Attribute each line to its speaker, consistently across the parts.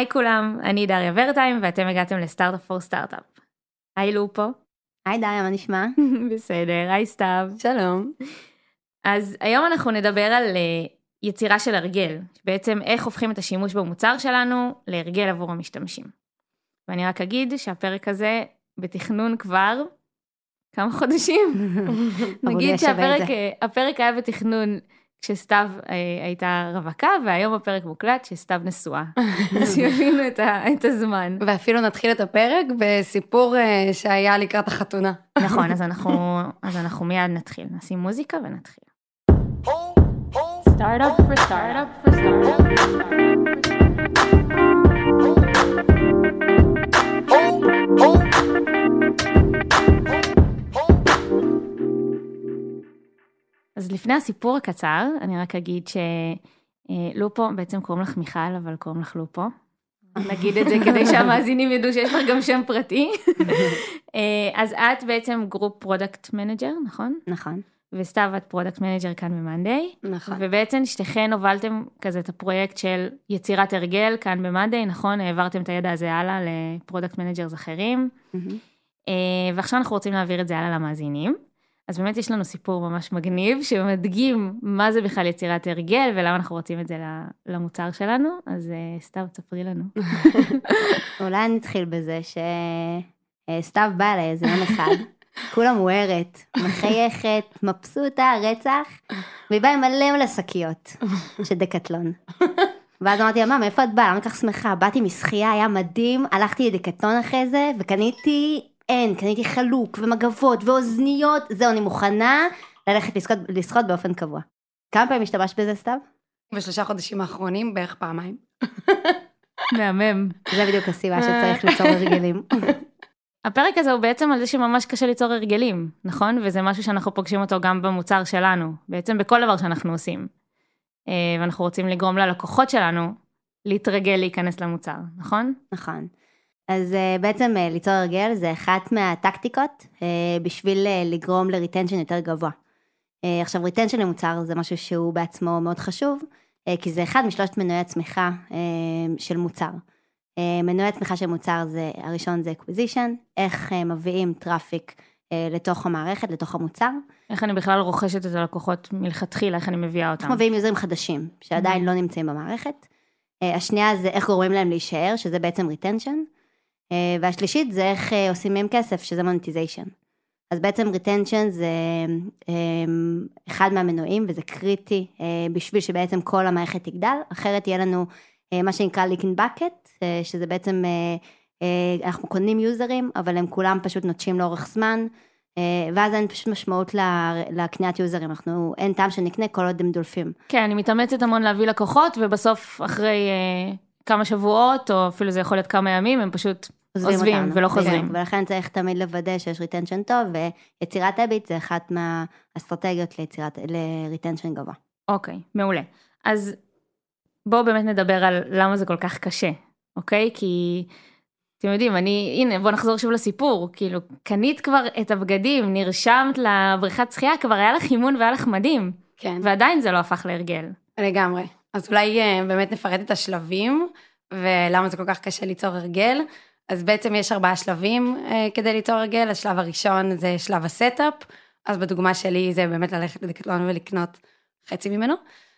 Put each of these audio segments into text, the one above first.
Speaker 1: היי כולם, אני דריה ורטיים ואתם הגעתם לסטארט-אפ פור סטארט-אפ. היי לופו.
Speaker 2: היי דריה, מה נשמע?
Speaker 1: בסדר, היי סתיו.
Speaker 2: שלום.
Speaker 1: אז היום אנחנו נדבר על uh, יצירה של הרגל, בעצם איך הופכים את השימוש במוצר שלנו להרגל עבור המשתמשים. ואני רק אגיד שהפרק הזה בתכנון כבר כמה חודשים. נגיד שהפרק אה, היה בתכנון כשסתיו אה, הייתה רווקה, והיום הפרק מוקלט שסתיו נשואה. אז שיבינו את, ה, את הזמן.
Speaker 2: ואפילו נתחיל את הפרק בסיפור אה, שהיה לקראת החתונה.
Speaker 1: נכון, אז אנחנו, אז אנחנו מיד נתחיל. נשים מוזיקה ונתחיל. Startup for startup for אז לפני הסיפור הקצר, אני רק אגיד שלופו, בעצם קוראים לך מיכל, אבל קוראים לך לופו. נגיד את זה כדי שהמאזינים ידעו שיש לך גם שם פרטי. אה, אז את בעצם group product manager, נכון?
Speaker 2: נכון.
Speaker 1: וסתיו את product manager כאן במאנדיי.
Speaker 2: נכון.
Speaker 1: ובעצם שתיכן הובלתם כזה את הפרויקט של יצירת הרגל כאן במאנדיי, נכון? העברתם את הידע הזה הלאה ל product managers אחרים. אה, ועכשיו אנחנו רוצים להעביר את זה הלאה למאזינים. אז באמת יש לנו סיפור ממש מגניב שמדגים מה זה בכלל יצירת הרגל ולמה אנחנו רוצים את זה למוצר שלנו, אז uh, סתיו, תספרי לנו.
Speaker 2: אולי נתחיל בזה שסתיו באה אליי איזה יום אחד, כולה מוארת, מחייכת, מבסוטה, רצח, והיא באה עם מלא מלא שקיות של דקטלון. ואז אמרתי לה, מה, מאיפה את באה? למה כך שמחה? באתי משחייה, היה מדהים, הלכתי לדקטלון אחרי זה, וקניתי אין, קניתי חלוק ומגבות ואוזניות, זהו, אני מוכנה ללכת לשחות, לשחות באופן קבוע. כמה פעמים השתמשת בזה, סתיו?
Speaker 3: בשלושה חודשים האחרונים בערך פעמיים.
Speaker 1: מהמם.
Speaker 2: זה בדיוק הסיבה שצריך ליצור הרגלים.
Speaker 1: הפרק הזה הוא בעצם על זה שממש קשה ליצור הרגלים, נכון? וזה משהו שאנחנו פוגשים אותו גם במוצר שלנו, בעצם בכל דבר שאנחנו עושים. אה, ואנחנו רוצים לגרום ללקוחות שלנו להתרגל להיכנס למוצר, נכון?
Speaker 2: נכון. אז uh, בעצם uh, ליצור הרגל זה אחת מהטקטיקות uh, בשביל לגרום ל retention יותר גבוה. עכשיו retention למוצר זה משהו שהוא בעצמו מאוד חשוב, כי זה אחד משלושת מנועי הצמיחה של מוצר. מנועי הצמיחה של מוצר זה, הראשון זה acquisition, איך מביאים traffic לתוך המערכת, לתוך המוצר.
Speaker 1: איך אני בכלל רוכשת את הלקוחות מלכתחילה, איך אני מביאה אותם.
Speaker 2: איך מביאים יוזרים חדשים, שעדיין mm-hmm. לא נמצאים במערכת. השנייה זה איך גורמים להם להישאר, שזה בעצם retention. אה, והשלישית זה איך אה, עושים מהם כסף, שזה monetization. אז בעצם retention זה אה, אחד מהמנועים וזה קריטי בשביל שבעצם כל המערכת תגדל, אחרת יהיה לנו מה שנקרא leaking bucket, שזה בעצם אנחנו קונים יוזרים, אבל הם כולם פשוט נוטשים לאורך זמן, ואז אין פשוט משמעות לקניית יוזרים, אנחנו, אין טעם שנקנה כל עוד הם דולפים.
Speaker 1: כן, אני מתאמצת המון להביא לקוחות, ובסוף אחרי כמה שבועות, או אפילו זה יכול להיות כמה ימים, הם פשוט עוזבים, עוזבים ולא חוזרים.
Speaker 2: בדיוק, ולכן צריך תמיד לוודא שיש retention טוב, ויצירת habit זה אחת מהאסטרטגיות ליצירת, ל retention גבוה.
Speaker 1: אוקיי, מעולה. אז בואו באמת נדבר על למה זה כל כך קשה, אוקיי? כי אתם יודעים, אני, הנה, בואו נחזור שוב לסיפור, כאילו, קנית כבר את הבגדים, נרשמת לבריכת שחייה, כבר היה לך אימון והיה לך מדהים.
Speaker 3: כן.
Speaker 1: ועדיין זה לא הפך להרגל.
Speaker 3: לגמרי. אז אולי אה, באמת נפרט את השלבים, ולמה זה כל כך קשה ליצור הרגל. אז בעצם יש ארבעה שלבים אה, כדי ליצור הרגל, השלב הראשון זה שלב ה setup, אז בדוגמה שלי זה באמת ללכת לדקתלון ולקנות חצי ממנו.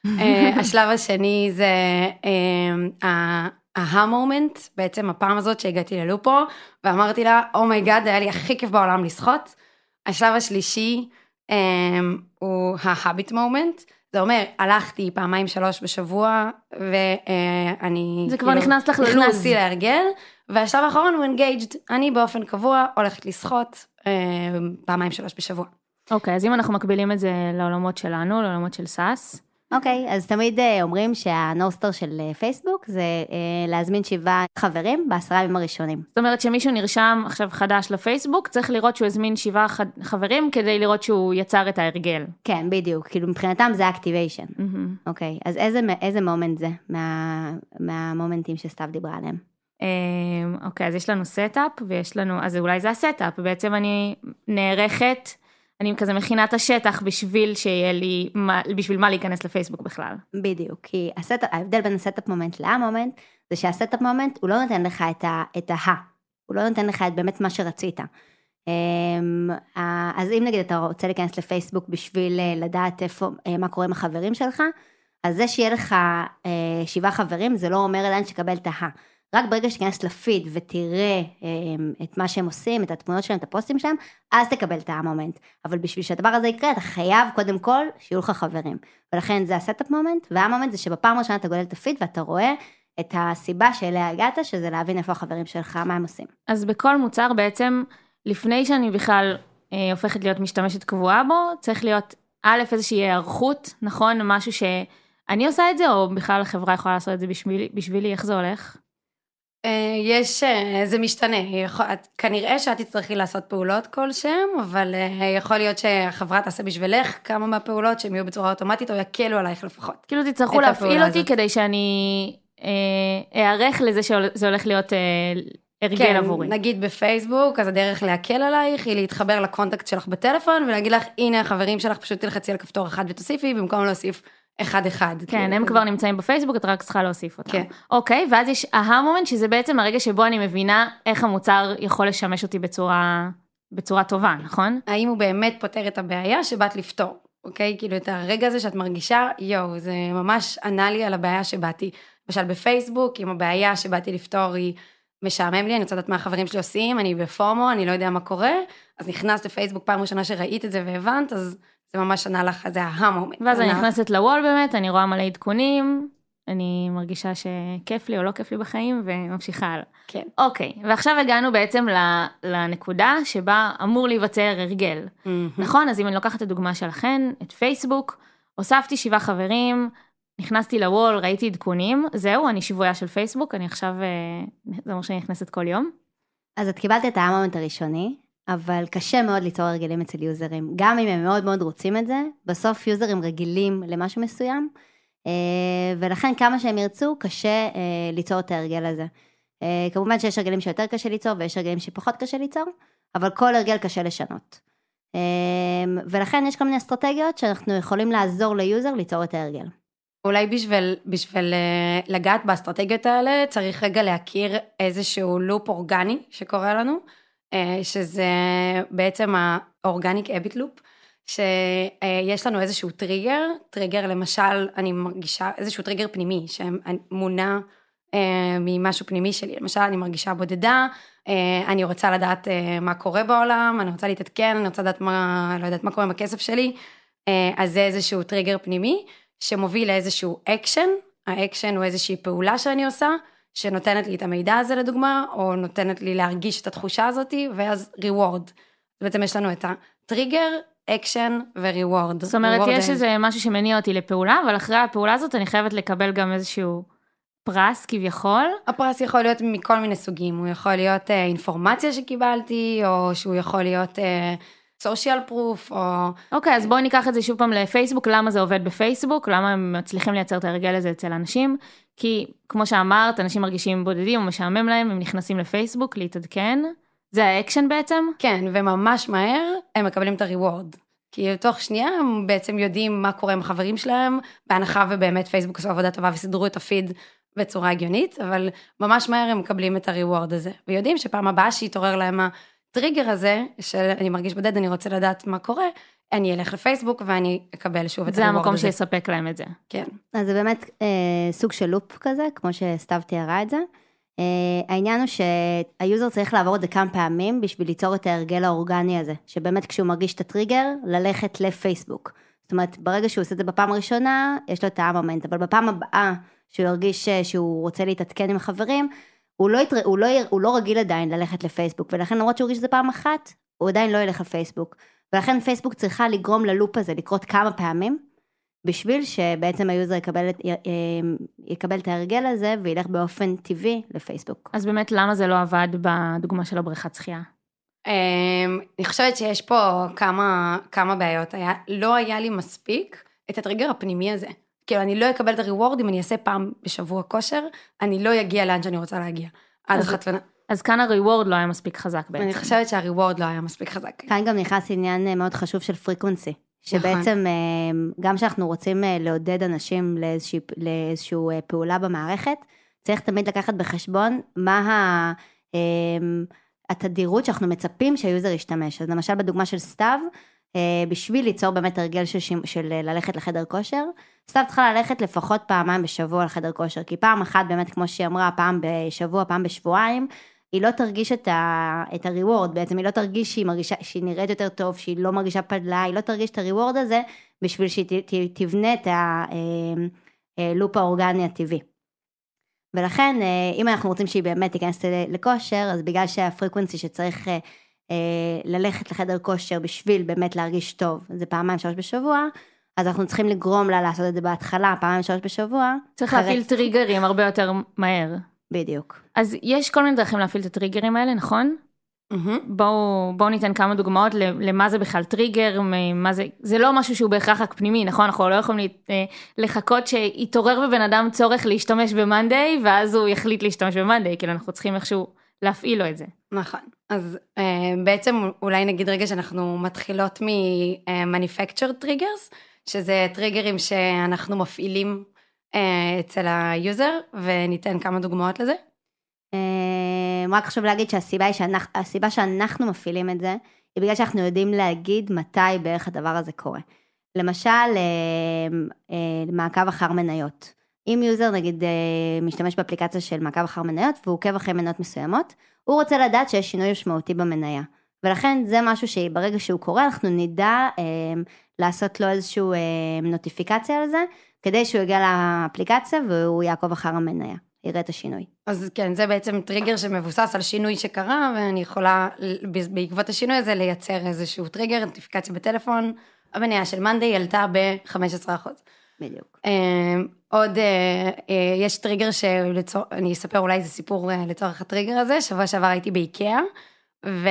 Speaker 3: אה, השלב השני זה ה aha moment, בעצם הפעם הזאת שהגעתי ללופו, ואמרתי לה, oh my god, היה לי הכי כיף בעולם לשחות. השלב השלישי אה, הוא ה habit moment, זה אומר, הלכתי פעמיים שלוש בשבוע, ואני...
Speaker 1: זה כבר כאילו, נכנס לך ללוז.
Speaker 3: נכנסתי להרגל, והשלב האחרון הוא engaged, אני באופן קבוע הולכת לשחות אה, פעמיים שלוש בשבוע.
Speaker 1: okay, אז אם אנחנו מקבילים את זה לעולמות שלנו, לעולמות של
Speaker 2: SaaS. okay, אז תמיד uh, אומרים שה north star של uh, פייסבוק זה uh, להזמין שבעה חברים בעשרה ימים הראשונים.
Speaker 1: זאת אומרת שמישהו נרשם עכשיו חדש לפייסבוק, צריך לראות שהוא הזמין שבעה ח... חברים כדי לראות שהוא יצר את ההרגל.
Speaker 2: כן, בדיוק, כאילו מבחינתם זה activation. אוקיי, אז איזה, איזה moment זה מה, מה moment ים שסתיו דיברה עליהם?
Speaker 1: אמ, אוקיי, אז יש לנו setup ויש לנו, אז אולי זה ה setup, בעצם אני נערכת, אני כזה מכינה את השטח בשביל שיהיה לי, בשביל מה להיכנס לפייסבוק בכלל.
Speaker 2: בדיוק, כי ה setup, ההבדל בין ה setup moment ל aha moment, זה שה setup moment הוא לא נותן לך את ה... את ה הוא לא נותן לך את באמת מה שרצית. אמ, אז אם נגיד אתה רוצה להיכנס לפייסבוק בשביל אה, לדעת איפה, אה, מה קורה עם החברים שלך, אז זה שיהיה לך אה, שבעה חברים, זה לא אומר עדיין שתקבל את ה... רק ברגע שתיכנס לפיד ותראה את מה שהם עושים, את התמונות שלהם, את הפוסטים שלהם, אז תקבל את ה aha moment. אבל בשביל שהדבר הזה יקרה, אתה חייב קודם כל שיהיו לך חברים. ולכן זה ה setup moment, וה aha moment זה שבפעם הראשונה אתה גולל את הפיד ואתה רואה את הסיבה שאליה הגעת, שזה להבין איפה החברים שלך, מה הם עושים.
Speaker 1: אז בכל מוצר בעצם, לפני שאני בכלל אה, הופכת להיות משתמשת קבועה בו, צריך להיות א', איזושהי היערכות, נכון? משהו שאני עושה את זה, או בכלל החברה יכולה לעשות את זה בשבילי, בשבילי איך זה הולך?
Speaker 3: אה, יש, אה, זה משתנה, יכול, כנראה שאת תצטרכי לעשות פעולות כלשהם, אבל אה, יכול להיות שהחברה תעשה בשבילך כמה מהפעולות שהם יהיו בצורה אוטומטית או יקלו עלייך לפחות.
Speaker 1: כאילו תצטרכו להפעיל אותי כדי שאני אערך לזה שזה הולך להיות הרגל כן, עבורי.
Speaker 3: נגיד בפייסבוק, אז הדרך להקל עלייך היא להתחבר ל contacts שלך בטלפון ולהגיד לך, הנה החברים שלך, פשוט תלחצי על כפתור אחד ותוסיפי, במקום להוסיף אחד אחד.
Speaker 1: כן, כאילו. הם כבר נמצאים בפייסבוק, את רק צריכה להוסיף אותם. כן. אוקיי, ואז יש ה aha moment, שזה בעצם הרגע שבו אני מבינה איך המוצר יכול לשמש אותי בצורה, בצורה טובה, נכון?
Speaker 3: האם הוא באמת פותר את הבעיה שבאת לפתור, אוקיי? כאילו את הרגע הזה שאת מרגישה, יואו, זה ממש ענה לי על הבעיה שבאתי. למשל בפייסבוק, אם הבעיה שבאתי לפתור היא משעמם לי, אני רוצה לדעת מה החברים שלי עושים, אני ב FOMO, אני לא יודע מה קורה, אז נכנסת לפייסבוק פעם ראשונה שראית את זה והבנת, אז זה ממש ענה לך, זה ה aha moment.
Speaker 1: ואז אני נכנסת לוולט באמת, אני רואה מלא עדכונים, אני מרגישה שכיף לי או לא כיף לי בחיים, וממשיכה הלאה.
Speaker 3: כן.
Speaker 1: אוקיי, ועכשיו הגענו בעצם לנקודה שבה אמור להיווצר הרגל. Mm-hmm. נכון? אז אם אני לוקחת את הדוגמה שלכן, את פייסבוק, הוספתי שבעה חברים, נכנסתי לוול, ראיתי עדכונים, זהו, אני שבויה של פייסבוק, אני עכשיו, אה, זה אומר שאני נכנסת כל יום.
Speaker 2: אז את קיבלת את המומנט הראשוני, אבל קשה מאוד ליצור הרגלים אצל יוזרים. גם אם הם מאוד מאוד רוצים את זה, בסוף יוזרים רגילים למשהו מסוים, אה, ולכן כמה שהם ירצו, קשה אה, ליצור את ההרגל הזה. אה, כמובן שיש הרגלים שיותר קשה ליצור ויש הרגלים שפחות קשה ליצור, אבל כל הרגל קשה לשנות. ולכן יש כל מיני אסטרטגיות שאנחנו יכולים לעזור ליוזר ליצור את ההרגל.
Speaker 3: אולי בשביל, בשביל לגעת באסטרטגיות האלה, צריך רגע להכיר איזשהו loop אורגני שקורה לנו. אה, שזה בעצם ה organic habit loop, שיש לנו איזשהו trigger, trigger למשל, אני מרגישה איזשהו טריגר פנימי שמונע אה, ממשהו פנימי שלי, למשל אני מרגישה בודדה, אה, אני רוצה לדעת מה קורה בעולם, אני רוצה להתעדכן, אני רוצה לדעת מה, לא יודעת מה קורה עם הכסף שלי, אז זה איזשהו טריגר פנימי שמוביל לאיזשהו אקשן, האקשן הוא איזושהי פעולה שאני עושה, שנותנת לי את המידע הזה לדוגמה, או נותנת לי להרגיש את התחושה הזאתי, ואז reward. בעצם יש לנו את ה trigger, action ו reward.
Speaker 1: זאת אומרת, יש איזה משהו שמניע אותי לפעולה, אבל אחרי הפעולה הזאת אני חייבת לקבל גם איזשהו פרס כביכול.
Speaker 3: הפרס יכול להיות מכל מיני סוגים, הוא יכול להיות אה, אינפורמציה שקיבלתי, או שהוא יכול להיות... אה, social proof או...
Speaker 1: אוקיי, okay, אז בואי ניקח את זה שוב פעם לפייסבוק, למה זה עובד בפייסבוק, למה הם מצליחים לייצר את הרגל הזה אצל אנשים, כי כמו שאמרת, אנשים מרגישים בודדים או משעמם להם, הם נכנסים לפייסבוק להתעדכן, זה האקשן בעצם?
Speaker 3: כן, וממש מהר הם מקבלים את ה reward. כי תוך שנייה הם בעצם יודעים מה קורה עם החברים שלהם, בהנחה ובאמת פייסבוק עשו עבודה טובה וסידרו את הפיד בצורה הגיונית, אבל ממש מהר הם מקבלים את ה reward הזה, ויודעים שפעם הבאה שיתעורר להם הטריגר הזה, שאני מרגיש בודד, אני רוצה לדעת מה קורה, אני אלך לפייסבוק ואני אקבל שוב את
Speaker 1: זה המקום שיספק להם את זה.
Speaker 3: כן.
Speaker 2: אז זה באמת אה, סוג של loop כזה, כמו שסתיו תיארה את זה. אה, העניין הוא שה user צריך לעבור את זה כמה פעמים בשביל ליצור את ההרגל האורגני הזה, שבאמת כשהוא מרגיש את הטריגר, ללכת לפייסבוק. זאת אומרת, ברגע שהוא עושה את זה בפעם הראשונה, יש לו את ה moment, אבל בפעם הבאה שהוא ירגיש אה, שהוא רוצה להתעדכן עם החברים, הוא לא, יתר... הוא, לא, הוא לא רגיל עדיין ללכת לפייסבוק, ולכן למרות שהוא הרגיש את זה פעם אחת, הוא עדיין לא ילך לפייסבוק. ולכן פייסבוק צריכה לגרום ל loop הזה לקרות כמה פעמים, בשביל שבעצם ה user יקבל, את, אה, יקבל את ההרגל הזה וילך באופן טבעי לפייסבוק.
Speaker 1: אז באמת למה זה לא עבד בדוגמה של הבריכת שחייה?
Speaker 3: אמ, אני חושבת שיש פה כמה, כמה בעיות. היה, לא היה לי מספיק את הטריגר הפנימי הזה. כאילו, אני לא אקבל את הריוורד אם אני אעשה פעם בשבוע כושר, אני לא אגיע לאן שאני רוצה להגיע. עד החתונה.
Speaker 1: אז כאן הריוורד לא היה מספיק חזק בעצם.
Speaker 3: אני חושבת שהריוורד לא היה מספיק חזק.
Speaker 2: כאן גם נכנס עניין אה, מאוד חשוב של פריקוונסי. שבעצם נכון. גם כשאנחנו רוצים אה, לעודד אנשים לאיזושהי, לאיזושהי פעולה במערכת, צריך תמיד לקחת בחשבון מה ה... התדירות שאנחנו מצפים שהיוזר ישתמש. אז למשל בדוגמה של סתיו, אה, בשביל ליצור באמת הרגל של, שימ... של ללכת לחדר כושר, סתיו צריכה ללכת לפחות פעמיים בשבוע לחדר כושר, כי פעם אחת באמת, כמו שהיא אמרה, פעם בשבוע, פעם בשבועיים, היא לא תרגיש את, ה, את הריוורד, בעצם היא לא תרגיש שהיא מרגישה, שהיא נראית יותר טוב, שהיא לא מרגישה פדלה, היא לא תרגיש את הריוורד הזה, בשביל שהיא ת, ת, תבנה את הלופ אה, אה, האורגני הטבעי. ולכן, אה, אם אנחנו רוצים שהיא באמת תיכנס לכושר, אז בגלל שה frequency שצריך ללכת לחדר כושר בשביל באמת להרגיש טוב, זה פעמיים שלוש בשבוע, אז אנחנו צריכים לגרום לה לעשות את זה בהתחלה, פעמיים שלוש בשבוע.
Speaker 1: צריך להפעיל טריגרים הרבה יותר מהר.
Speaker 2: בדיוק.
Speaker 1: אז יש כל מיני דרכים להפעיל את הטריגרים האלה, נכון? Mm-hmm. בואו בוא ניתן כמה דוגמאות למה זה בכלל טריגר, מה זה, זה לא משהו שהוא בהכרח רק פנימי, נכון? אנחנו לא יכולים אה, לחכות שיתעורר בבן אדם צורך להשתמש במאנדיי, ואז הוא יחליט להשתמש במאנדיי, כאילו אנחנו צריכים איכשהו להפעיל לו את זה.
Speaker 3: נכון, אז uh, בעצם אולי נגיד רגע שאנחנו מתחילות מ-manufactured triggers, שזה טריגרים שאנחנו מפעילים אה, אצל ה user, וניתן כמה דוגמאות לזה.
Speaker 2: אה, רק חשוב להגיד שהסיבה שאנחנו, שאנחנו מפעילים את זה, היא בגלל שאנחנו יודעים להגיד מתי בערך הדבר הזה קורה. למשל, אה, מעקב אחר מניות. אם user נגיד משתמש באפליקציה של מעקב אחר מניות והוא עוקב אחרי מניות מסוימות, הוא רוצה לדעת שיש שינוי משמעותי במניה. ולכן זה משהו שברגע שהוא קורה אנחנו נדע אה, לעשות לו איזושהי אה, נוטיפיקציה על זה, כדי שהוא יגיע לאפליקציה והוא יעקוב אחר המניה, יראה את השינוי.
Speaker 3: אז כן, זה בעצם טריגר שמבוסס על שינוי שקרה, ואני יכולה בעקבות השינוי הזה לייצר איזשהו טריגר, נוטיפיקציה בטלפון, המניה של מאנדיי עלתה ב-15%.
Speaker 2: בדיוק.
Speaker 3: אה, עוד, אה, אה, יש טריגר שאני אספר אולי זה סיפור לצורך הטריגר הזה, שבוע שעבר הייתי באיקאה, ו,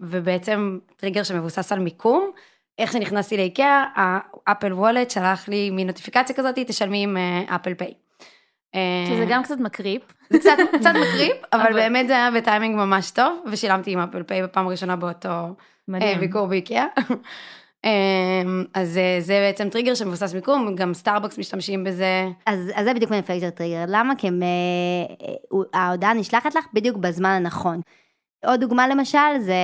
Speaker 3: ובעצם טריגר שמבוסס על מיקום. איך שנכנסתי לאיקאה, ה Apple Wallet שלח לי מן נוטיפיקציה כזאת, תשלמי עם Apple Pay.
Speaker 1: שזה גם קצת מקריפ.
Speaker 3: זה קצת, קצת מקריפ, אבל באמת זה היה בטיימינג ממש טוב, ושילמתי עם Apple Pay בפעם הראשונה באותו אה, ביקור באיקאה. אמ, אז זה בעצם טריגר שמבוסס מיקום, גם סטארבקס משתמשים בזה.
Speaker 2: אז, אז זה בדיוק manufactured trigger, למה? כי הם, אה, ההודעה נשלחת לך בדיוק בזמן הנכון. עוד דוגמה למשל, זה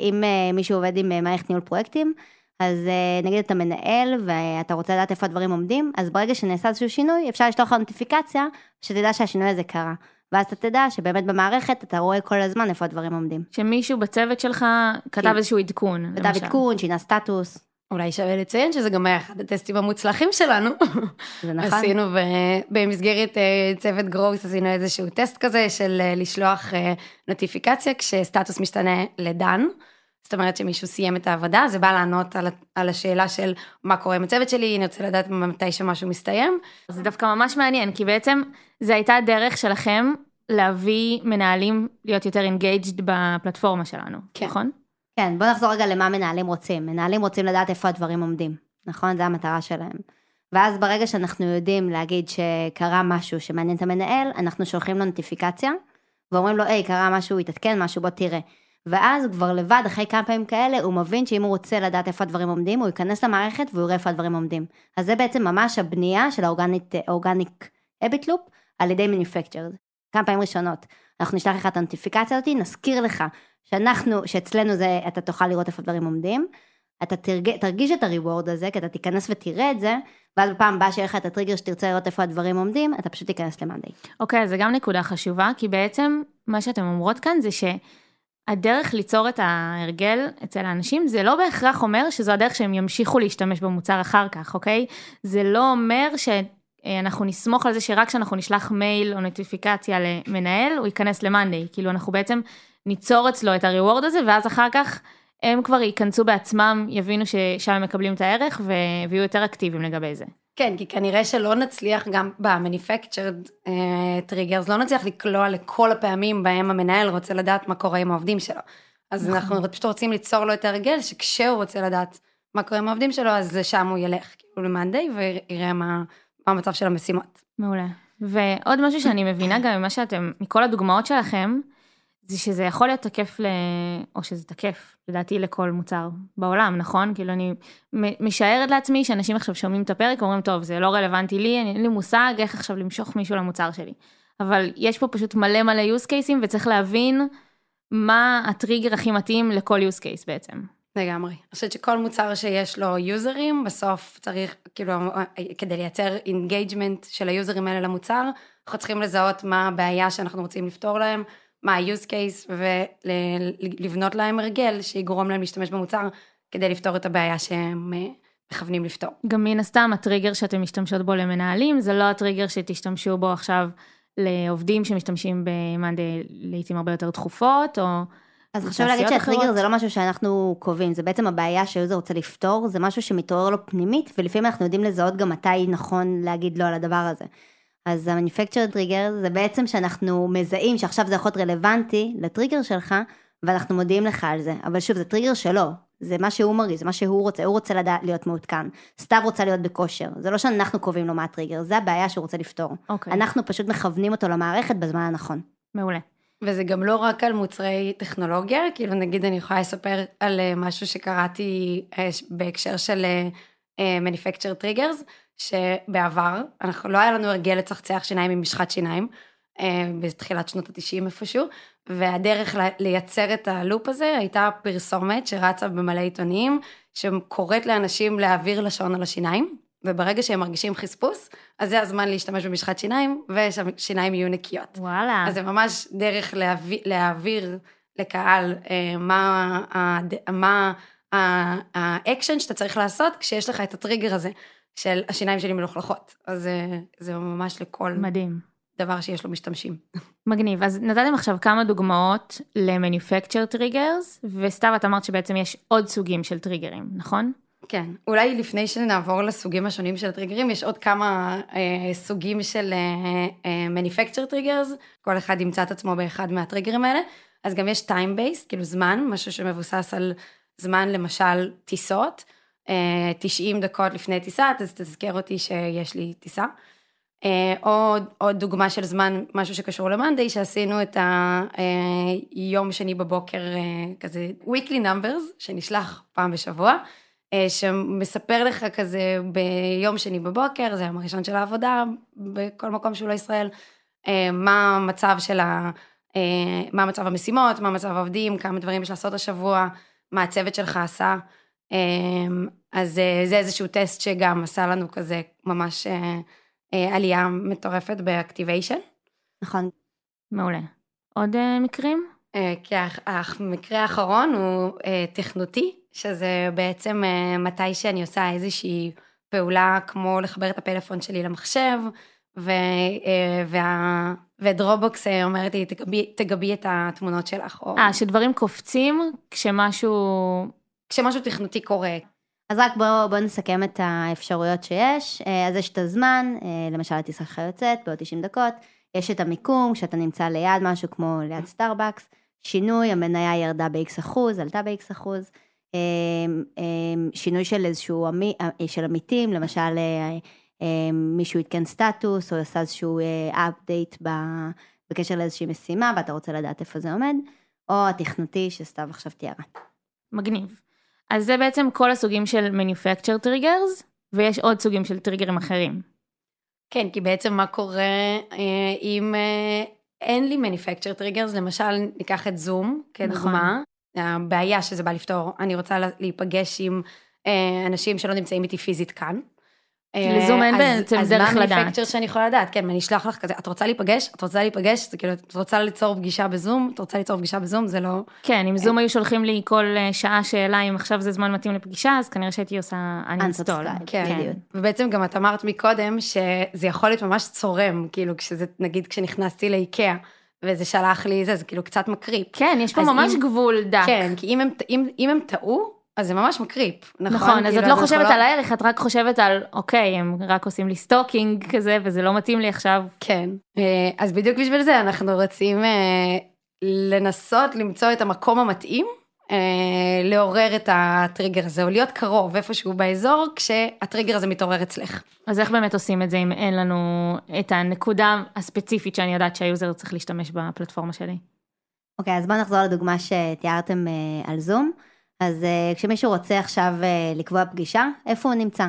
Speaker 2: אם אה, מישהו עובד עם מערכת ניהול פרויקטים, אז אה, נגיד אתה מנהל ואתה רוצה לדעת איפה הדברים עומדים, אז ברגע שנעשה איזשהו שינוי, אפשר לשלוח לך נוטיפיקציה, שתדע שהשינוי הזה קרה. ואז אתה תדע שבאמת במערכת אתה רואה כל הזמן איפה הדברים עומדים.
Speaker 1: שמישהו בצוות שלך כתב כן. איזשהו עדכון.
Speaker 2: כתב עדכון, שינה סטטוס.
Speaker 3: אולי שווה לציין שזה גם היה אחד הטסטים המוצלחים שלנו.
Speaker 2: זה נכון.
Speaker 3: עשינו במסגרת אה, צוות גרוס, עשינו איזשהו טסט כזה של אה, לשלוח נוטיפיקציה כשסטטוס משתנה לדן. זאת אומרת שמישהו סיים את העבודה, זה בא לענות על, על השאלה של מה קורה עם הצוות שלי, אני רוצה לדעת מתי שמשהו מסתיים.
Speaker 1: זה דווקא ממש מעניין, כי בעצם זה הייתה דרך שלכם להביא מנהלים להיות יותר engaged בפלטפורמה שלנו, כן. נכון?
Speaker 2: כן, בוא נחזור רגע למה מנהלים רוצים. מנהלים רוצים לדעת איפה הדברים עומדים, נכון? זה המטרה שלהם. ואז ברגע שאנחנו יודעים להגיד שקרה משהו שמעניין את המנהל, אנחנו שולחים לו נוטיפיקציה, ואומרים לו, היי, קרה משהו, התעדכן משהו, בוא תראה. ואז הוא כבר לבד, אחרי כמה פעמים כאלה, הוא מבין שאם הוא רוצה לדעת איפה הדברים עומדים, הוא ייכנס למערכת והוא יראה איפה הדברים עומדים. אז זה בעצם ממש הבנייה של האורגניק אביט לופ על ידי מניפקצ'רד. כמה פעמים ראשונות. אנחנו נשלח לך את הנוטיפיקציה הזאת, נזכיר לך שאנחנו, שאצלנו זה, אתה תוכל לראות איפה הדברים עומדים. אתה תרג, תרגיש את הריוורד הזה, כי אתה תיכנס ותראה את זה, ואז בפעם הבאה שיהיה לך את הטריגר שתרצה לראות איפה הדברים עומדים, אתה פשוט תיכנס למאנדיי.
Speaker 1: אוקיי, okay, זה גם נקודה חשובה, כי בעצם מה שאתם אומרות כאן זה ש... הדרך ליצור את ההרגל אצל האנשים זה לא בהכרח אומר שזו הדרך שהם ימשיכו להשתמש במוצר אחר כך, אוקיי? זה לא אומר שאנחנו נסמוך על זה שרק כשאנחנו נשלח מייל או נוטיפיקציה למנהל, הוא ייכנס למאנדיי. כאילו אנחנו בעצם ניצור אצלו את הריוורד הזה, ואז אחר כך הם כבר ייכנסו בעצמם, יבינו ששם הם מקבלים את הערך ויהיו יותר אקטיביים לגבי זה.
Speaker 3: כן, כי כנראה שלא נצליח גם ב-manufactured triggers, לא נצליח לקלוע לכל הפעמים בהם המנהל רוצה לדעת מה קורה עם העובדים שלו. אז נכון. אנחנו פשוט רוצים ליצור לו את ההרגל, שכשהוא רוצה לדעת מה קורה עם העובדים שלו, אז שם הוא ילך כאילו למאנדיי ויראה מה, מה המצב של המשימות.
Speaker 1: מעולה. ועוד משהו שאני מבינה גם ממה שאתם, מכל הדוגמאות שלכם, זה שזה יכול להיות תקף, ל... או שזה תקף, לדעתי, לכל מוצר בעולם, נכון? כאילו, אני משערת לעצמי שאנשים עכשיו שומעים את הפרק ואומרים, טוב, זה לא רלוונטי לי, אין לי מושג איך עכשיו למשוך מישהו למוצר שלי. אבל יש פה פשוט מלא מלא use cases וצריך להבין מה הטריגר הכי מתאים לכל use case בעצם.
Speaker 3: לגמרי. אני חושבת שכל מוצר שיש לו יוזרים, בסוף צריך, כאילו, כדי לייצר engagement של היוזרים האלה למוצר, אנחנו צריכים לזהות מה הבעיה שאנחנו רוצים לפתור להם, מה ה-use case, ולבנות להם הרגל שיגרום להם להשתמש במוצר, כדי לפתור את הבעיה שהם אה, מכוונים לפתור.
Speaker 1: גם מן הסתם הטריגר שאתם משתמשות בו למנהלים, זה לא הטריגר שתשתמשו בו עכשיו לעובדים שמשתמשים במאנדי לעיתים הרבה יותר תכופות, או...
Speaker 2: אז חשוב להגיד שהטריגר זה לא משהו שאנחנו קובעים, זה בעצם הבעיה שהיוזר רוצה לפתור, זה משהו שמתעורר לו פנימית, ולפעמים אנחנו יודעים לזהות גם מתי נכון להגיד לא על הדבר הזה. אז ה-manufactured trigger זה בעצם שאנחנו מזהים שעכשיו זה יכול להיות רלוונטי לטריגר שלך, ואנחנו מודיעים לך על זה. אבל שוב, זה טריגר שלו, זה מה שהוא מרגיש, זה מה שהוא רוצה, הוא רוצה לדעת להיות מעודכן. סתיו רוצה להיות בכושר, זה לא שאנחנו קובעים לו מה הטריגר, זה הבעיה שהוא רוצה לפתור. Okay. אוקיי. אנחנו פשוט מכוונים אותו למערכת בזמן הנכון.
Speaker 1: מעולה.
Speaker 3: וזה גם לא רק על מוצרי טכנולוגיה, כאילו נגיד אני יכולה לספר על אה, משהו שקראתי אה, בהקשר של אה, manufactured triggers, שבעבר, אנחנו לא היה לנו הרגל לצחצח שיניים עם משחת שיניים, בתחילת שנות ה-90 איפשהו, והדרך לייצר את הלופ הזה הייתה פרסומת שרצה במלא עיתונים, שקוראת לאנשים להעביר לשון על השיניים, וברגע שהם מרגישים חספוס, אז זה הזמן להשתמש במשחת שיניים, ושהשיניים יהיו נקיות.
Speaker 1: וואלה.
Speaker 3: אז זה ממש דרך להעביר, להעביר לקהל אה, מה, מה האקשן שאתה צריך לעשות כשיש לך את הטריגר הזה של השיניים שלי מלוכלכות. אז זה, זה ממש לכל...
Speaker 1: מדהים.
Speaker 3: דבר שיש לו משתמשים.
Speaker 1: מגניב, אז נתתם עכשיו כמה דוגמאות ל- manufactured triggers, וסתיו את אמרת שבעצם יש עוד סוגים של טריגרים, נכון?
Speaker 3: כן, אולי לפני שנעבור לסוגים השונים של הטריגרים, יש עוד כמה אה, סוגים של אה, אה, manufactured triggers, כל אחד ימצא את עצמו באחד מהטריגרים האלה, אז גם יש time based, כאילו זמן, משהו שמבוסס על זמן למשל טיסות, אה, 90 דקות לפני טיסה, אז תזכר אותי שיש לי טיסה. אה, עוד, דוגמה של זמן, משהו שקשור למאנדיי, שעשינו את היום אה, שני בבוקר, אה, כזה weekly numbers, שנשלח פעם בשבוע. שמספר לך כזה ביום שני בבוקר, זה היום הראשון של העבודה, בכל מקום שהוא לא ישראל, מה המצב של ה... מה מצב המשימות, מה מצב העובדים, כמה דברים יש לעשות השבוע, מה הצוות שלך עשה. אז זה איזשהו טסט שגם עשה לנו כזה ממש עלייה מטורפת באקטיביישן.
Speaker 2: נכון.
Speaker 1: מעולה. עוד מקרים?
Speaker 3: כי המקרה האחרון הוא תכנותי, שזה בעצם אה, מתי שאני עושה איזושהי פעולה כמו לחבר את הפלאפון שלי למחשב, ו, אה, וה, ודרופבוקס אה, אומרת לי, תגבי, תגבי את התמונות שלך.
Speaker 1: אה, או... שדברים קופצים כשמשהו...
Speaker 3: כשמשהו תכנותי קורה.
Speaker 2: אז רק בואו בוא נסכם את האפשרויות שיש. אז יש את הזמן, למשל הטיסה שלך יוצאת בעוד 90 דקות, יש את המיקום, כשאתה נמצא ליד משהו כמו ליד סטארבקס, שינוי, המניה ירדה ב-X אחוז, עלתה ב-X אחוז. אמ, שינוי של איזשהו, אה, של עמיתים, למשל אה, מישהו עדכן סטטוס או עשה איזשהו אה, בקשר לאיזושהי משימה ואתה רוצה לדעת איפה זה עומד, או התכנותי שסתיו עכשיו תיארה.
Speaker 1: מגניב. אז זה בעצם כל הסוגים של manufacture triggers, ויש עוד סוגים של טריגרים אחרים.
Speaker 3: כן, כי בעצם מה קורה אם אין לי manufacture triggers, למשל ניקח את זום כדוגמה, נכון. הבעיה שזה בא לפתור, אני רוצה להיפגש עם אה, אנשים שלא נמצאים איתי פיזית כאן.
Speaker 1: אה, לזום אין בעצם דרך לדעת. אז מה
Speaker 3: המניפקצ'ר שאני יכולה לדעת? כן, אני אשלח לך כזה, את רוצה להיפגש? את רוצה להיפגש? זה כאילו, את רוצה ליצור פגישה בזום? את רוצה ליצור פגישה בזום? זה לא...
Speaker 1: כן, אם זום היו שולחים לי כל אה, שעה שאלה אם עכשיו זה זמן מתאים לפגישה, אז כנראה שהייתי עושה uninstall.
Speaker 3: כן, כן. ובעצם גם את אמרת מקודם שזה יכול להיות ממש צורם, כאילו, כשזה, נגיד כשנכנסתי לאיקאה. וזה שלח לי זה, זה כאילו קצת מקריפ.
Speaker 1: כן, יש פה ממש אם, גבול דק.
Speaker 3: כן, כי אם הם, אם, אם הם טעו, אז זה ממש מקריפ, נכון?
Speaker 1: נכון, אז כאילו, את לא חושבת לא... על הערך, את רק חושבת על, אוקיי, הם רק עושים לי stalking כזה, וזה לא מתאים לי עכשיו.
Speaker 3: כן, אה, אז בדיוק בשביל זה אנחנו רוצים אה, לנסות למצוא את המקום המתאים אה, לעורר את ה-trigger הזה, או להיות קרוב איפשהו באזור, כשה-trigger הזה מתעורר אצלך.
Speaker 1: אז איך באמת עושים את זה אם אין לנו את הנקודה הספציפית שאני יודעת שה-user צריך להשתמש בפלטפורמה שלי?
Speaker 2: אוקיי, אז בואו נחזור לדוגמה שתיארתם על זום. אז אה, כשמישהו רוצה עכשיו אה, לקבוע פגישה, איפה הוא נמצא?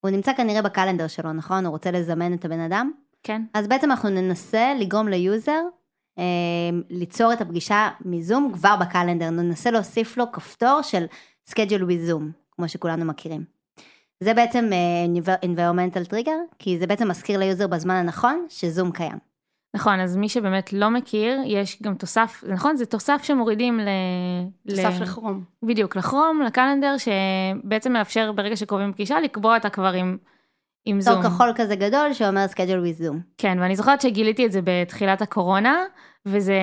Speaker 2: הוא נמצא כנראה ב-calendar שלו, נכון? הוא רוצה לזמן את הבן אדם?
Speaker 1: כן.
Speaker 2: אז בעצם אנחנו ננסה לגרום ל-user אה, ליצור את הפגישה מזום כבר ב-calendar, ננסה להוסיף לו כפתור של schedule with zoom, כמו שכולנו מכירים. זה בעצם אה, environmental trigger, כי זה בעצם מזכיר ל-user בזמן הנכון שזום קיים.
Speaker 1: נכון, אז מי שבאמת לא מכיר, יש גם תוסף, זה נכון? זה תוסף שמורידים ל...
Speaker 3: תוסף
Speaker 1: ל...
Speaker 3: לכרום.
Speaker 1: בדיוק, לכרום, לקלנדר, שבעצם מאפשר ברגע שקובעים פגישה לקבוע אותה כבר עם, עם
Speaker 2: תור
Speaker 1: זום.
Speaker 2: כחול כזה גדול שאומר schedule with zoom.
Speaker 1: כן, ואני זוכרת שגיליתי את זה בתחילת הקורונה, וזה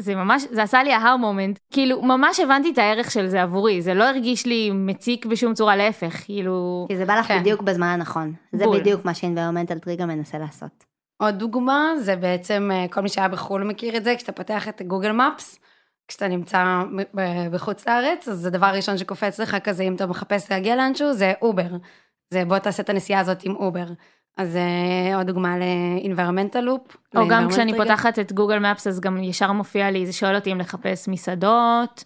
Speaker 1: זה ממש, זה עשה לי ההר מומנט, כאילו ממש הבנתי את הערך של זה עבורי, זה לא הרגיש לי מציק בשום צורה, להפך, כאילו,
Speaker 2: כי זה בא לך
Speaker 3: כן.
Speaker 2: בדיוק בזמן הנכון. זה
Speaker 1: בול.
Speaker 2: בדיוק מה ש-environmental trigger מנסה לעשות.
Speaker 3: עוד דוגמה זה בעצם אה, כל מי שהיה בחו"ל מכיר את זה כשאתה פותח את גוגל מפס. כשאתה נמצא בחוץ לארץ אז הדבר הראשון שקופץ לך כזה אם אתה מחפש להגיע לאנשהו זה אובר. זה בוא תעשה את הנסיעה הזאת עם אובר. אז אה, עוד דוגמה ל-environmental loop.
Speaker 1: או גם כשאני
Speaker 3: trigger.
Speaker 1: פותחת את גוגל מפס אז גם ישר מופיע לי, זה שואל אותי אם לחפש מסעדות,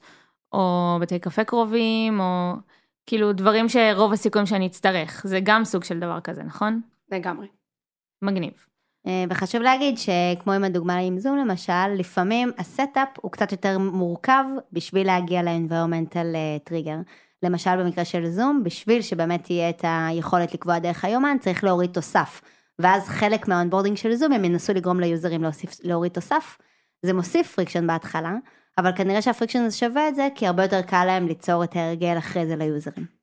Speaker 1: או בתי קפה קרובים, או כאילו דברים שרוב הסיכויים שאני אצטרך, זה גם סוג של דבר כזה, נכון?
Speaker 3: לגמרי.
Speaker 1: מגניב.
Speaker 2: אה, וחשוב להגיד שכמו עם הדוגמה עם זום למשל, לפעמים ה-setup הוא קצת יותר מורכב בשביל להגיע ל-environmental אה, trigger. למשל במקרה של זום, בשביל שבאמת תהיה את היכולת לקבוע דרך היומן, צריך להוריד תוסף. ואז חלק מה-onboarding של זום הם ינסו לגרום ל-userים להוסיף, להוריד תוסף. זה מוסיף friction בהתחלה, אבל כנראה שה-friction הזה שווה את זה, כי הרבה יותר קל להם ליצור את ההרגל אחרי זה ל-userים.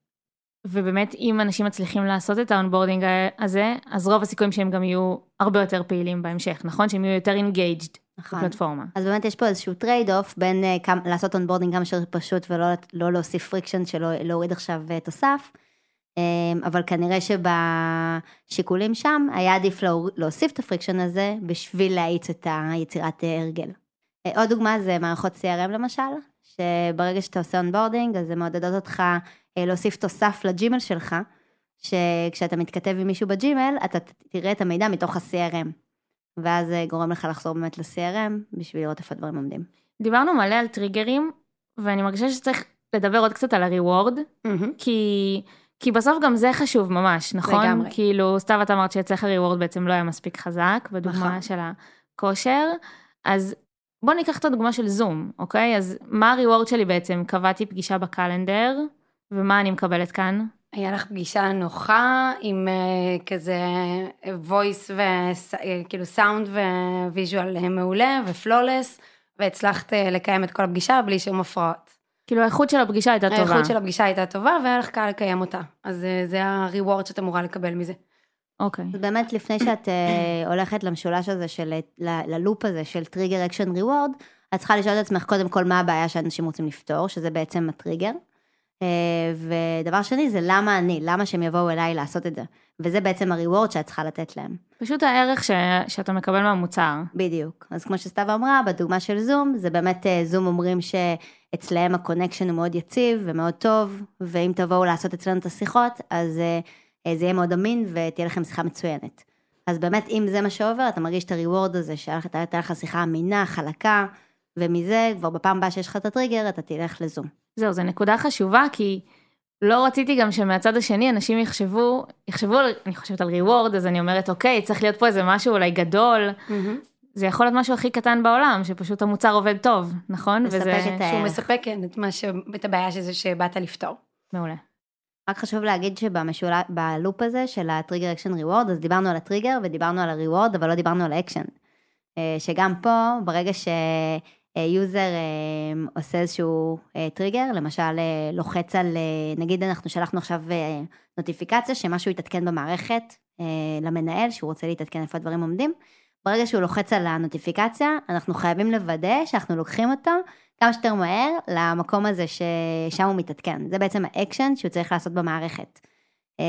Speaker 1: ובאמת אם אנשים מצליחים לעשות את ה-onboarding הזה, אז רוב הסיכויים שהם גם יהיו הרבה יותר פעילים בהמשך, נכון? שהם יהיו יותר engaged
Speaker 2: נכון.
Speaker 1: בפלטפורמה.
Speaker 2: אז באמת יש פה איזשהו trade off בין uh, כמה, לעשות onboarding כמה שיותר פשוט ולא לא להוסיף friction שלא להוריד עכשיו uh, תוסף. Um, אבל כנראה שבשיקולים שם היה עדיף להור, להוסיף את ה-friction הזה בשביל להאיץ את היצירת הרגל. Uh, עוד דוגמה זה מערכות CRM למשל, שברגע שאתה עושה onboarding אז הן מעודדות אותך uh, להוסיף תוסף לג'ימל שלך, שכשאתה מתכתב עם מישהו בג'ימל אתה תראה את המידע מתוך ה-CRM. ואז זה גורם לך לחזור באמת ל-CRM בשביל לראות איפה הדברים עומדים.
Speaker 1: דיברנו מלא על triggerים, ואני מרגישה שצריך לדבר עוד קצת על הריוורד,
Speaker 3: מהמם.
Speaker 1: כי, כי בסוף גם זה חשוב ממש, נכון?
Speaker 3: לגמרי.
Speaker 1: כאילו, סתיו את אמרת שאצלך הריוורד בעצם לא היה מספיק חזק, בדוגמה
Speaker 3: נכון.
Speaker 1: של הכושר, אז בוא ניקח את הדוגמה של זום, אוקיי? אז מה הריוורד שלי בעצם? קבעתי פגישה ב-calendar, ומה אני מקבלת כאן?
Speaker 3: היה לך פגישה נוחה עם uh, כזה voice וכאילו סאונד ו-visual מעולה ו-flawless, והצלחת uh, לקיים את כל הפגישה בלי שום הפרעות.
Speaker 1: כאילו האיכות של הפגישה הייתה טובה.
Speaker 3: האיכות של הפגישה הייתה טובה והיה לך קל לקיים אותה. אז uh, זה הריוורד שאת אמורה לקבל מזה.
Speaker 1: אוקיי.
Speaker 2: אז באמת לפני שאת אה, הולכת למשולש הזה של, ל- ל-loop הזה של trigger action reward, את צריכה לשאול את עצמך קודם כל מה הבעיה שאנשים רוצים לפתור, שזה בעצם ה-trigger. אה, ודבר שני זה למה אני, למה שהם יבואו אליי לעשות את זה. וזה בעצם הריוורד שאת צריכה לתת להם.
Speaker 1: פשוט הערך ש... שאתה מקבל מהמוצר.
Speaker 2: בדיוק. אז כמו שסתיו אמרה, בדוגמה של זום, זה באמת אה, זום אומרים שאצלהם ה-connection הוא מאוד יציב ומאוד טוב, ואם תבואו לעשות אצלנו את השיחות, אז זה יהיה מאוד אמין ותהיה לכם שיחה מצוינת. אז באמת, אם זה מה שעובר, אתה מרגיש את הריוורד הזה, שהייתה לך שיחה אמינה, חלקה, ומזה, כבר בפעם הבאה שיש לך את הטריגר, אתה תלך לזום.
Speaker 1: זהו, זו נקודה חשובה, כי לא רציתי גם שמהצד השני אנשים יחשבו, יחשבו, על- אני חושבת על ריוורד, אז אני אומרת, אוקיי, צריך להיות פה איזה משהו אולי גדול. זה יכול להיות משהו הכי קטן בעולם, שפשוט המוצר עובד טוב, נכון?
Speaker 2: מספק
Speaker 1: וזה
Speaker 2: את
Speaker 3: שהוא
Speaker 2: הערך.
Speaker 3: מספק כן, את, ש... את הבעיה שזה שבאת לפתור.
Speaker 1: מעולה.
Speaker 2: רק חשוב להגיד שב-loop הזה של ה-trigger action reward, אז דיברנו על ה-trigger ודיברנו על הריוורד, אבל לא דיברנו על ה-action. אה, שגם פה, ברגע שיוזר עושה איזשהו אה, טריגר, למשל אה, לוחץ על, אה, נגיד אנחנו שלחנו עכשיו אה, נוטיפיקציה שמשהו יתעדכן במערכת אה, למנהל, שהוא רוצה להתעדכן איפה הדברים עומדים, ברגע שהוא לוחץ על הנוטיפיקציה, אנחנו חייבים לוודא שאנחנו לוקחים אותו כמה שיותר מהר למקום הזה ששם הוא מתעדכן. זה בעצם ה-action שהוא צריך לעשות במערכת. אה,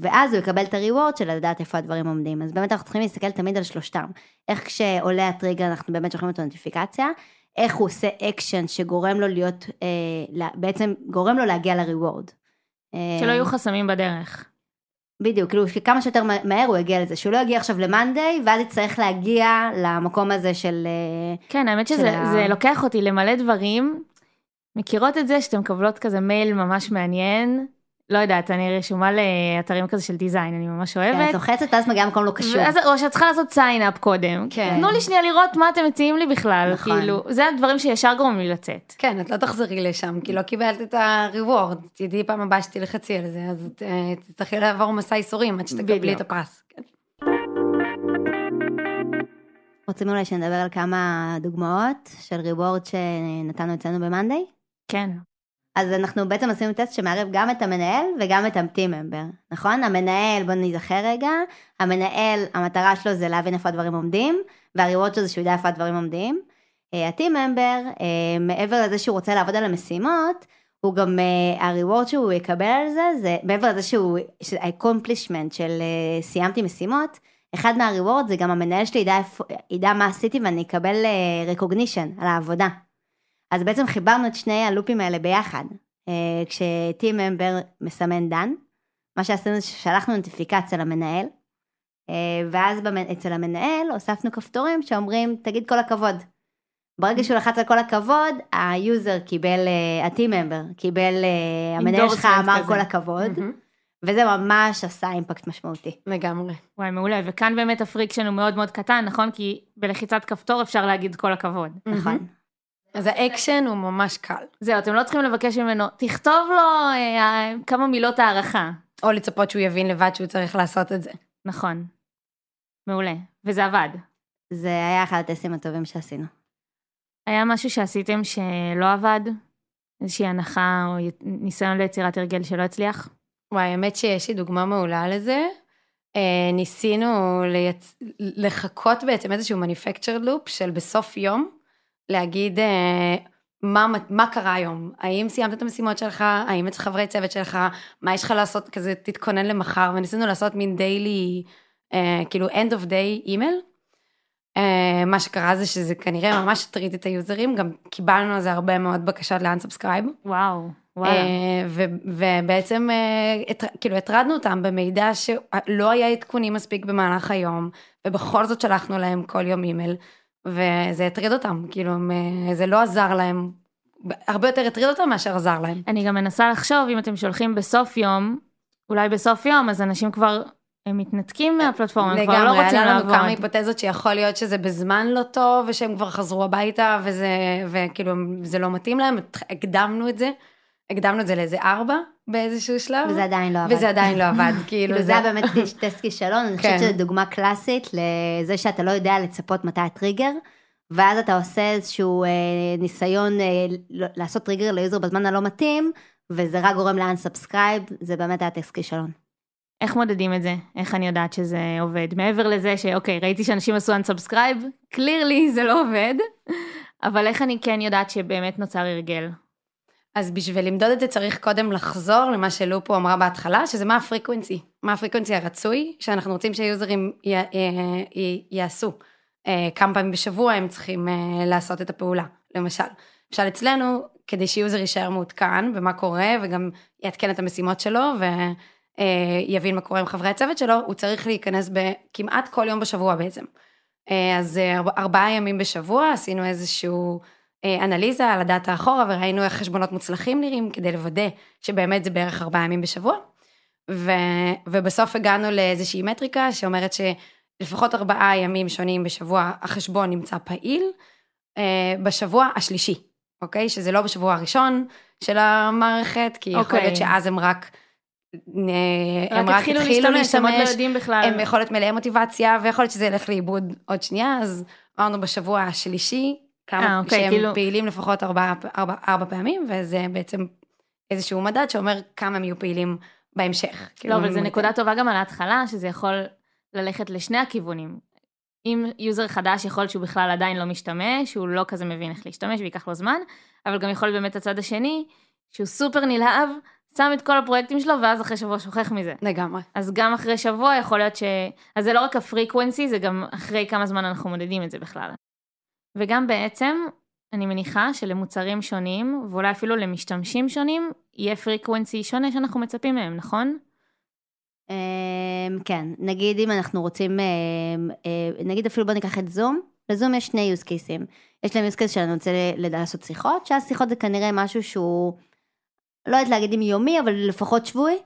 Speaker 2: ואז הוא יקבל את הריוורד של לדעת איפה הדברים עומדים. אז באמת אנחנו צריכים להסתכל תמיד על שלושתם. איך כשעולה ה-trigger אנחנו באמת שולחים אותו נוטיפיקציה, איך הוא עושה אקשן שגורם לו להיות, אה, בעצם גורם לו להגיע לריוורד. אה,
Speaker 1: שלא יהיו חסמים בדרך.
Speaker 2: בדיוק, כאילו שכמה שיותר מה- מהר הוא יגיע לזה, שהוא לא יגיע עכשיו למאנדיי, ואז יצטרך להגיע למקום הזה של... אה,
Speaker 1: כן, האמת
Speaker 2: של
Speaker 1: שזה
Speaker 2: ה-
Speaker 1: זה לוקח אותי למלא דברים. מכירות את זה שאתם מקבלות כזה מייל ממש מעניין? לא יודעת, אני רשומה לאתרים כזה של דיזיין, אני ממש
Speaker 2: את
Speaker 1: אוהבת.
Speaker 2: לוחצת ואז מגיעה למקום לא קשור.
Speaker 1: ואז, או שאת צריכה לעשות sign up קודם.
Speaker 3: כן.
Speaker 1: תנו לי שנייה לראות מה אתם מציעים לי בכלל.
Speaker 2: נכון.
Speaker 1: כאילו, זה הדברים שישר גורמים לי לצאת.
Speaker 3: כן, את לא תחזרי לשם, כי לא קיבלת את ה-reward. תדעי פעם הבאה שתלחצי על זה, אז את, אה, תצטרכי לעבור מסע ייסורים עד שתקבלי. את הפרס. כן.
Speaker 2: רוצים אולי שנדבר על כמה דוגמאות של ריוורד שנתנו אצלנו במאנדיי?
Speaker 1: כן.
Speaker 2: אז אנחנו בעצם עשינו טסט שמערב גם את המנהל וגם את ה-team member, נכון? המנהל, בוא נזכר רגע, המנהל, המטרה שלו זה להבין איפה הדברים עומדים, והריוורד שלו זה שהוא יודע איפה הדברים עומדים. אה, ה-team member, אה, מעבר לזה שהוא רוצה לעבוד על המשימות, הוא גם, אה, הריוורד שהוא יקבל על זה, זה מעבר לזה שהוא, ה-accomplishment של סיימתי משימות, אחד מה-reward זה גם המנהל שלי ידע, ידע מה עשיתי ואני אקבל recognition על העבודה. אז בעצם חיברנו את שני ה-loopים האלה ביחד. אה, כש-team member מסמן done, מה שעשינו זה ששלחנו נוטיפיקציה למנהל, אה, ואז אצל המנהל הוספנו כפתורים שאומרים תגיד כל הכבוד. ברגע שהוא לחץ על כל הכבוד, ה-user קיבל, אה, ה-team member קיבל, אה, המנהל שלך אמר
Speaker 1: כזה.
Speaker 2: כל הכבוד,
Speaker 3: מהמם.
Speaker 2: וזה ממש עשה impact משמעותי.
Speaker 3: לגמרי.
Speaker 1: וואי, מעולה. וכאן באמת ה-friction הוא מאוד מאוד קטן, נכון? כי בלחיצת כפתור אפשר להגיד כל הכבוד.
Speaker 2: נכון.
Speaker 3: אז ה-action הוא ממש קל.
Speaker 1: זהו, אתם לא צריכים לבקש ממנו, תכתוב לו אה, כמה מילות הערכה.
Speaker 3: או לצפות שהוא יבין לבד שהוא צריך לעשות את זה.
Speaker 1: נכון. מעולה. וזה עבד.
Speaker 2: זה היה אחד ה-testים הטובים שעשינו.
Speaker 1: היה משהו שעשיתם שלא עבד? איזושהי הנחה או ניסיון ליצירת הרגל שלא הצליח?
Speaker 3: וואי, האמת שיש לי דוגמה מעולה לזה. אה, ניסינו לייצ... לחכות בעצם איזשהו manufactured loop של בסוף יום, להגיד אה, מה, מה קרה היום, האם סיימת את המשימות שלך, האם אצל חברי צוות שלך, מה יש לך לעשות, כזה תתכונן למחר, וניסינו לעשות מין דיילי, אה, כאילו end of day אימייל. אה, מה שקרה זה שזה כנראה ממש הטריד את היוזרים, גם קיבלנו על זה הרבה מאוד בקשות ל-unsubscribe.
Speaker 1: וואו.
Speaker 3: אה, ו- ובעצם אה, כאילו הטרדנו אותם במידע שלא היה עדכונים מספיק במהלך היום, ובכל זאת שלחנו להם כל יום אימייל, וזה הטריד אותם, כאילו הם, זה לא עזר להם, הרבה יותר הטריד אותם מאשר עזר להם.
Speaker 1: אני גם מנסה לחשוב, אם אתם שולחים בסוף יום, אולי בסוף יום, אז אנשים כבר, הם מתנתקים מהפלטפורמה, הם כבר לא
Speaker 3: לגמרי,
Speaker 1: רוצים
Speaker 3: היה לנו כמה
Speaker 1: לעבוד.
Speaker 3: היפותזות שיכול להיות שזה בזמן לא טוב, ושהם כבר חזרו הביתה, וזה, וכאילו זה לא מתאים להם, הקדמנו את זה, הקדמנו את זה לאיזה ארבע באיזשהו שלב,
Speaker 2: וזה עדיין לא עבד.
Speaker 3: וזה עדיין לא עבד, כאילו
Speaker 2: זה היה באמת טסט כישלון, אני חושבת
Speaker 3: כן.
Speaker 2: שזו דוגמה קלאסית לזה שאתה לא יודע לצפות מתי הטריגר, ואז אתה עושה איזשהו אה, ניסיון אה, לעשות טריגר ליוזר בזמן הלא מתאים, וזה רק גורם ל unsubscribe, זה באמת היה טסט כישלון.
Speaker 1: איך מודדים את זה? איך אני יודעת שזה עובד? מעבר לזה שאוקיי, ראיתי שאנשים עשו unsubscribe, clearly זה לא עובד, אבל איך אני כן יודעת שבאמת נוצר הרגל?
Speaker 3: אז בשביל למדוד את זה צריך קודם לחזור למה שלופו אמרה בהתחלה, שזה מה ה frequency, מה ה frequency הרצוי שאנחנו רוצים שהיוזרים י, י, י, יעשו. אה, כמה פעמים בשבוע הם צריכים אה, לעשות את הפעולה, למשל. למשל אצלנו, כדי שיוזר יישאר מעודכן במה קורה וגם יעדכן את המשימות שלו ויבין מה קורה עם חברי הצוות שלו, הוא צריך להיכנס בכמעט כל יום בשבוע בעצם. אה, אז אה, ארבע- ארבעה ימים בשבוע עשינו איזשהו אה, אנליזה על הדאטה אחורה וראינו איך חשבונות מוצלחים נראים כדי לוודא שבאמת זה בערך ארבעה ימים בשבוע. ו, ובסוף הגענו לאיזושהי מטריקה שאומרת שלפחות ארבעה ימים שונים בשבוע החשבון נמצא פעיל אה, בשבוע השלישי, אוקיי? שזה לא בשבוע הראשון של המערכת, כי יכול
Speaker 1: אוקיי.
Speaker 3: להיות שאז הם רק... אה, הם
Speaker 1: רק התחילו להשתמש, הם עוד לא יודעים בכלל.
Speaker 3: הם יכול להיות מלאי מוטיבציה, ויכול להיות שזה ילך לאיבוד עוד שנייה, אז אמרנו בשבוע השלישי, כמה
Speaker 1: אה, אוקיי,
Speaker 3: שהם
Speaker 1: כאילו-
Speaker 3: פעילים לפחות ארבע, ארבע, ארבע פעמים, וזה בעצם איזשהו מדד שאומר כמה הם יהיו פעילים בהמשך. כאילו,
Speaker 1: לא, אבל זו נקודה טובה גם על ההתחלה, שזה יכול ללכת לשני הכיוונים. אם יוזר חדש יכול שהוא בכלל עדיין לא משתמש, הוא לא כזה מבין איך להשתמש וייקח לו זמן, אבל גם יכול באמת הצד השני, שהוא סופר נלהב, שם את כל הפרויקטים שלו, ואז אחרי שבוע שוכח מזה.
Speaker 3: לגמרי.
Speaker 1: אז גם אחרי שבוע יכול להיות ש... אז זה לא רק ה frequency, זה גם אחרי כמה זמן אנחנו מודדים את זה בכלל. וגם בעצם, אני מניחה שלמוצרים שונים, ואולי אפילו למשתמשים שונים, יהיה frequency שונה שאנחנו מצפים מהם, נכון?
Speaker 2: אמ, כן, נגיד אם אנחנו רוצים, אמ, אה, נגיד אפילו בוא ניקח את זום, לזום יש שני use cases. יש להם use case שאני רוצה לעשות שיחות, שאז שיחות זה כנראה משהו שהוא, לא יודעת להגיד אם יומי, אבל לפחות שבועי,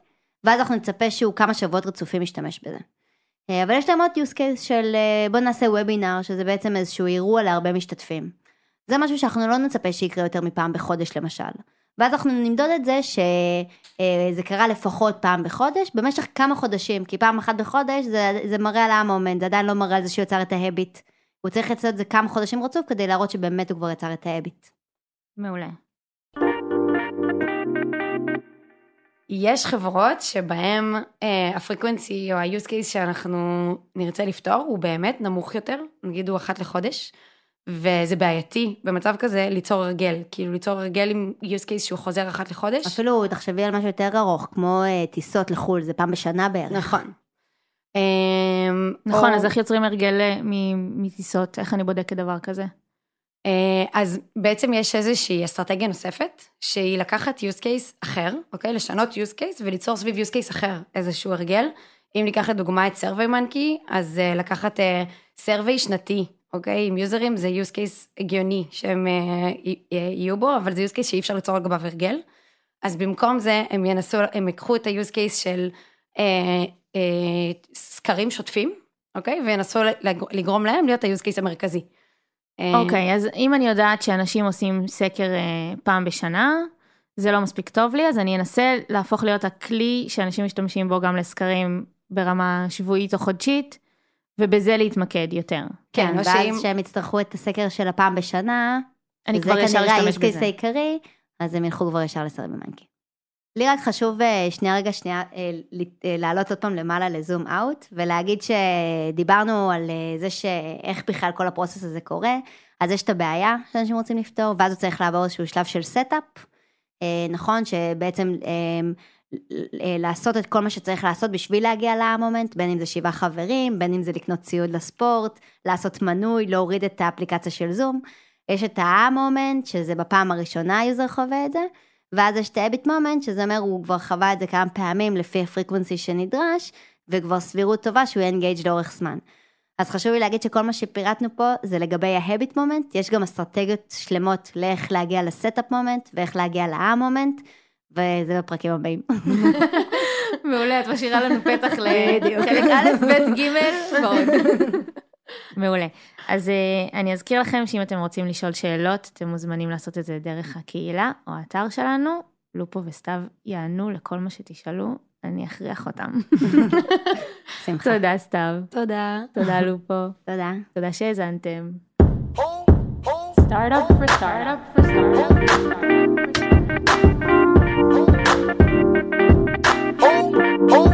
Speaker 2: ואז אנחנו נצפה שהוא כמה שבועות רצופים ישתמש בזה. אה, אבל יש להם עוד use case של אה, בוא נעשה וובינר, שזה בעצם איזשהו אירוע להרבה משתתפים. זה משהו שאנחנו לא נצפה שיקרה יותר מפעם בחודש למשל. ואז אנחנו נמדוד את זה שזה קרה לפחות פעם בחודש, במשך כמה חודשים, כי פעם אחת בחודש זה, זה מראה על המומנט, זה עדיין לא מראה על זה שהוא יצר את ההביט. הוא צריך לעשות את זה כמה חודשים רצוף כדי להראות שבאמת הוא כבר יצר את ההביט.
Speaker 1: מעולה.
Speaker 3: יש חברות שבהן אה, הפריקוונסי או ה-use case שאנחנו נרצה לפתור הוא באמת נמוך יותר, נגיד הוא אחת לחודש, וזה בעייתי במצב כזה ליצור הרגל, כאילו ליצור הרגל עם use case שהוא חוזר אחת לחודש.
Speaker 2: אפילו תחשבי על משהו יותר ארוך, כמו אה, טיסות לחו"ל, זה פעם בשנה בערך.
Speaker 3: נכון. אה,
Speaker 1: נכון,
Speaker 3: או-
Speaker 1: אז איך יוצרים הרגל אה, מטיסות? איך אני בודקת דבר כזה?
Speaker 3: אה, אז בעצם יש איזושהי אסטרטגיה נוספת, שהיא לקחת use case אחר, אוקיי? לשנות use case וליצור סביב use case אחר איזשהו הרגל. אם ניקח לדוגמה את survey monkey, אז אה, לקחת אה, survey שנתי, אוקיי? עם יוזרים זה use case הגיוני שהם אה, אה, יהיו בו, אבל זה use case שאי אפשר ליצור לגביו הרגל. אז במקום זה הם ינסו, הם ייקחו את ה-use case של אה, אה, סקרים שוטפים, אוקיי? וינסו לג- לגרום להם להיות ה-use case המרכזי. אה,
Speaker 1: אוקיי, אז אם אני יודעת שאנשים עושים סקר אה, פעם בשנה, זה לא מספיק טוב לי, אז אני אנסה להפוך להיות הכלי שאנשים משתמשים בו גם לסקרים ברמה שבועית או חודשית, ובזה להתמקד יותר.
Speaker 2: כן,
Speaker 3: כן,
Speaker 2: ואז
Speaker 3: שאם-
Speaker 2: שהם יצטרכו את הסקר של הפעם בשנה,
Speaker 1: אני כבר ישר
Speaker 2: כנראה
Speaker 1: אשתמש
Speaker 2: ה-use case
Speaker 1: בזה.
Speaker 2: העיקרי, אז הם ילכו כבר ישר ל SurveyMonkey. לי רק חשוב אה, שנייה רגע שנייה אה, ל- אה, לעלות עוד פעם למעלה ל zoom out, ולהגיד שדיברנו על זה שאיך בכלל כל ה process הזה קורה, אז יש את הבעיה שאנשים רוצים לפתור, ואז הוא צריך לעבור איזשהו שלב של setup, נכון, שבעצם אה, לעשות את כל מה שצריך לעשות בשביל להגיע ל aha moment, בין אם זה שבעה חברים, בין אם זה לקנות ציוד לספורט, לעשות מנוי, להוריד את האפליקציה של זום. יש את ה-aha moment, שזה בפעם הראשונה היוזר חווה את זה, ואז יש את ה-habit moment, שזה אומר הוא כבר חווה את זה כמה פעמים לפי ה frequency שנדרש, וכבר סבירות טובה שהוא יהיה engaged לאורך זמן. אז חשוב לי להגיד שכל מה שפירטנו פה זה לגבי ה-habit moment, יש גם אסטרטגיות שלמות לאיך להגיע ל setup moment ואיך להגיע ל-aha moment, וזה בפרקים הבאים.
Speaker 1: מעולה, את משאירה לנו פתח לחלק א', ב', ג', ועוד. מעולה. אז אה, אני אזכיר לכם שאם אתם רוצים לשאול שאלות, אתם מוזמנים לעשות את זה דרך הקהילה או האתר שלנו. לופו וסתיו יענו לכל מה שתשאלו, אני אכריח אותם.
Speaker 2: שמחה.
Speaker 1: תודה, סתיו.
Speaker 3: תודה.
Speaker 1: תודה, לופו.
Speaker 2: תודה.
Speaker 1: תודה שהאזנתם.
Speaker 4: Startup. Oh, oh.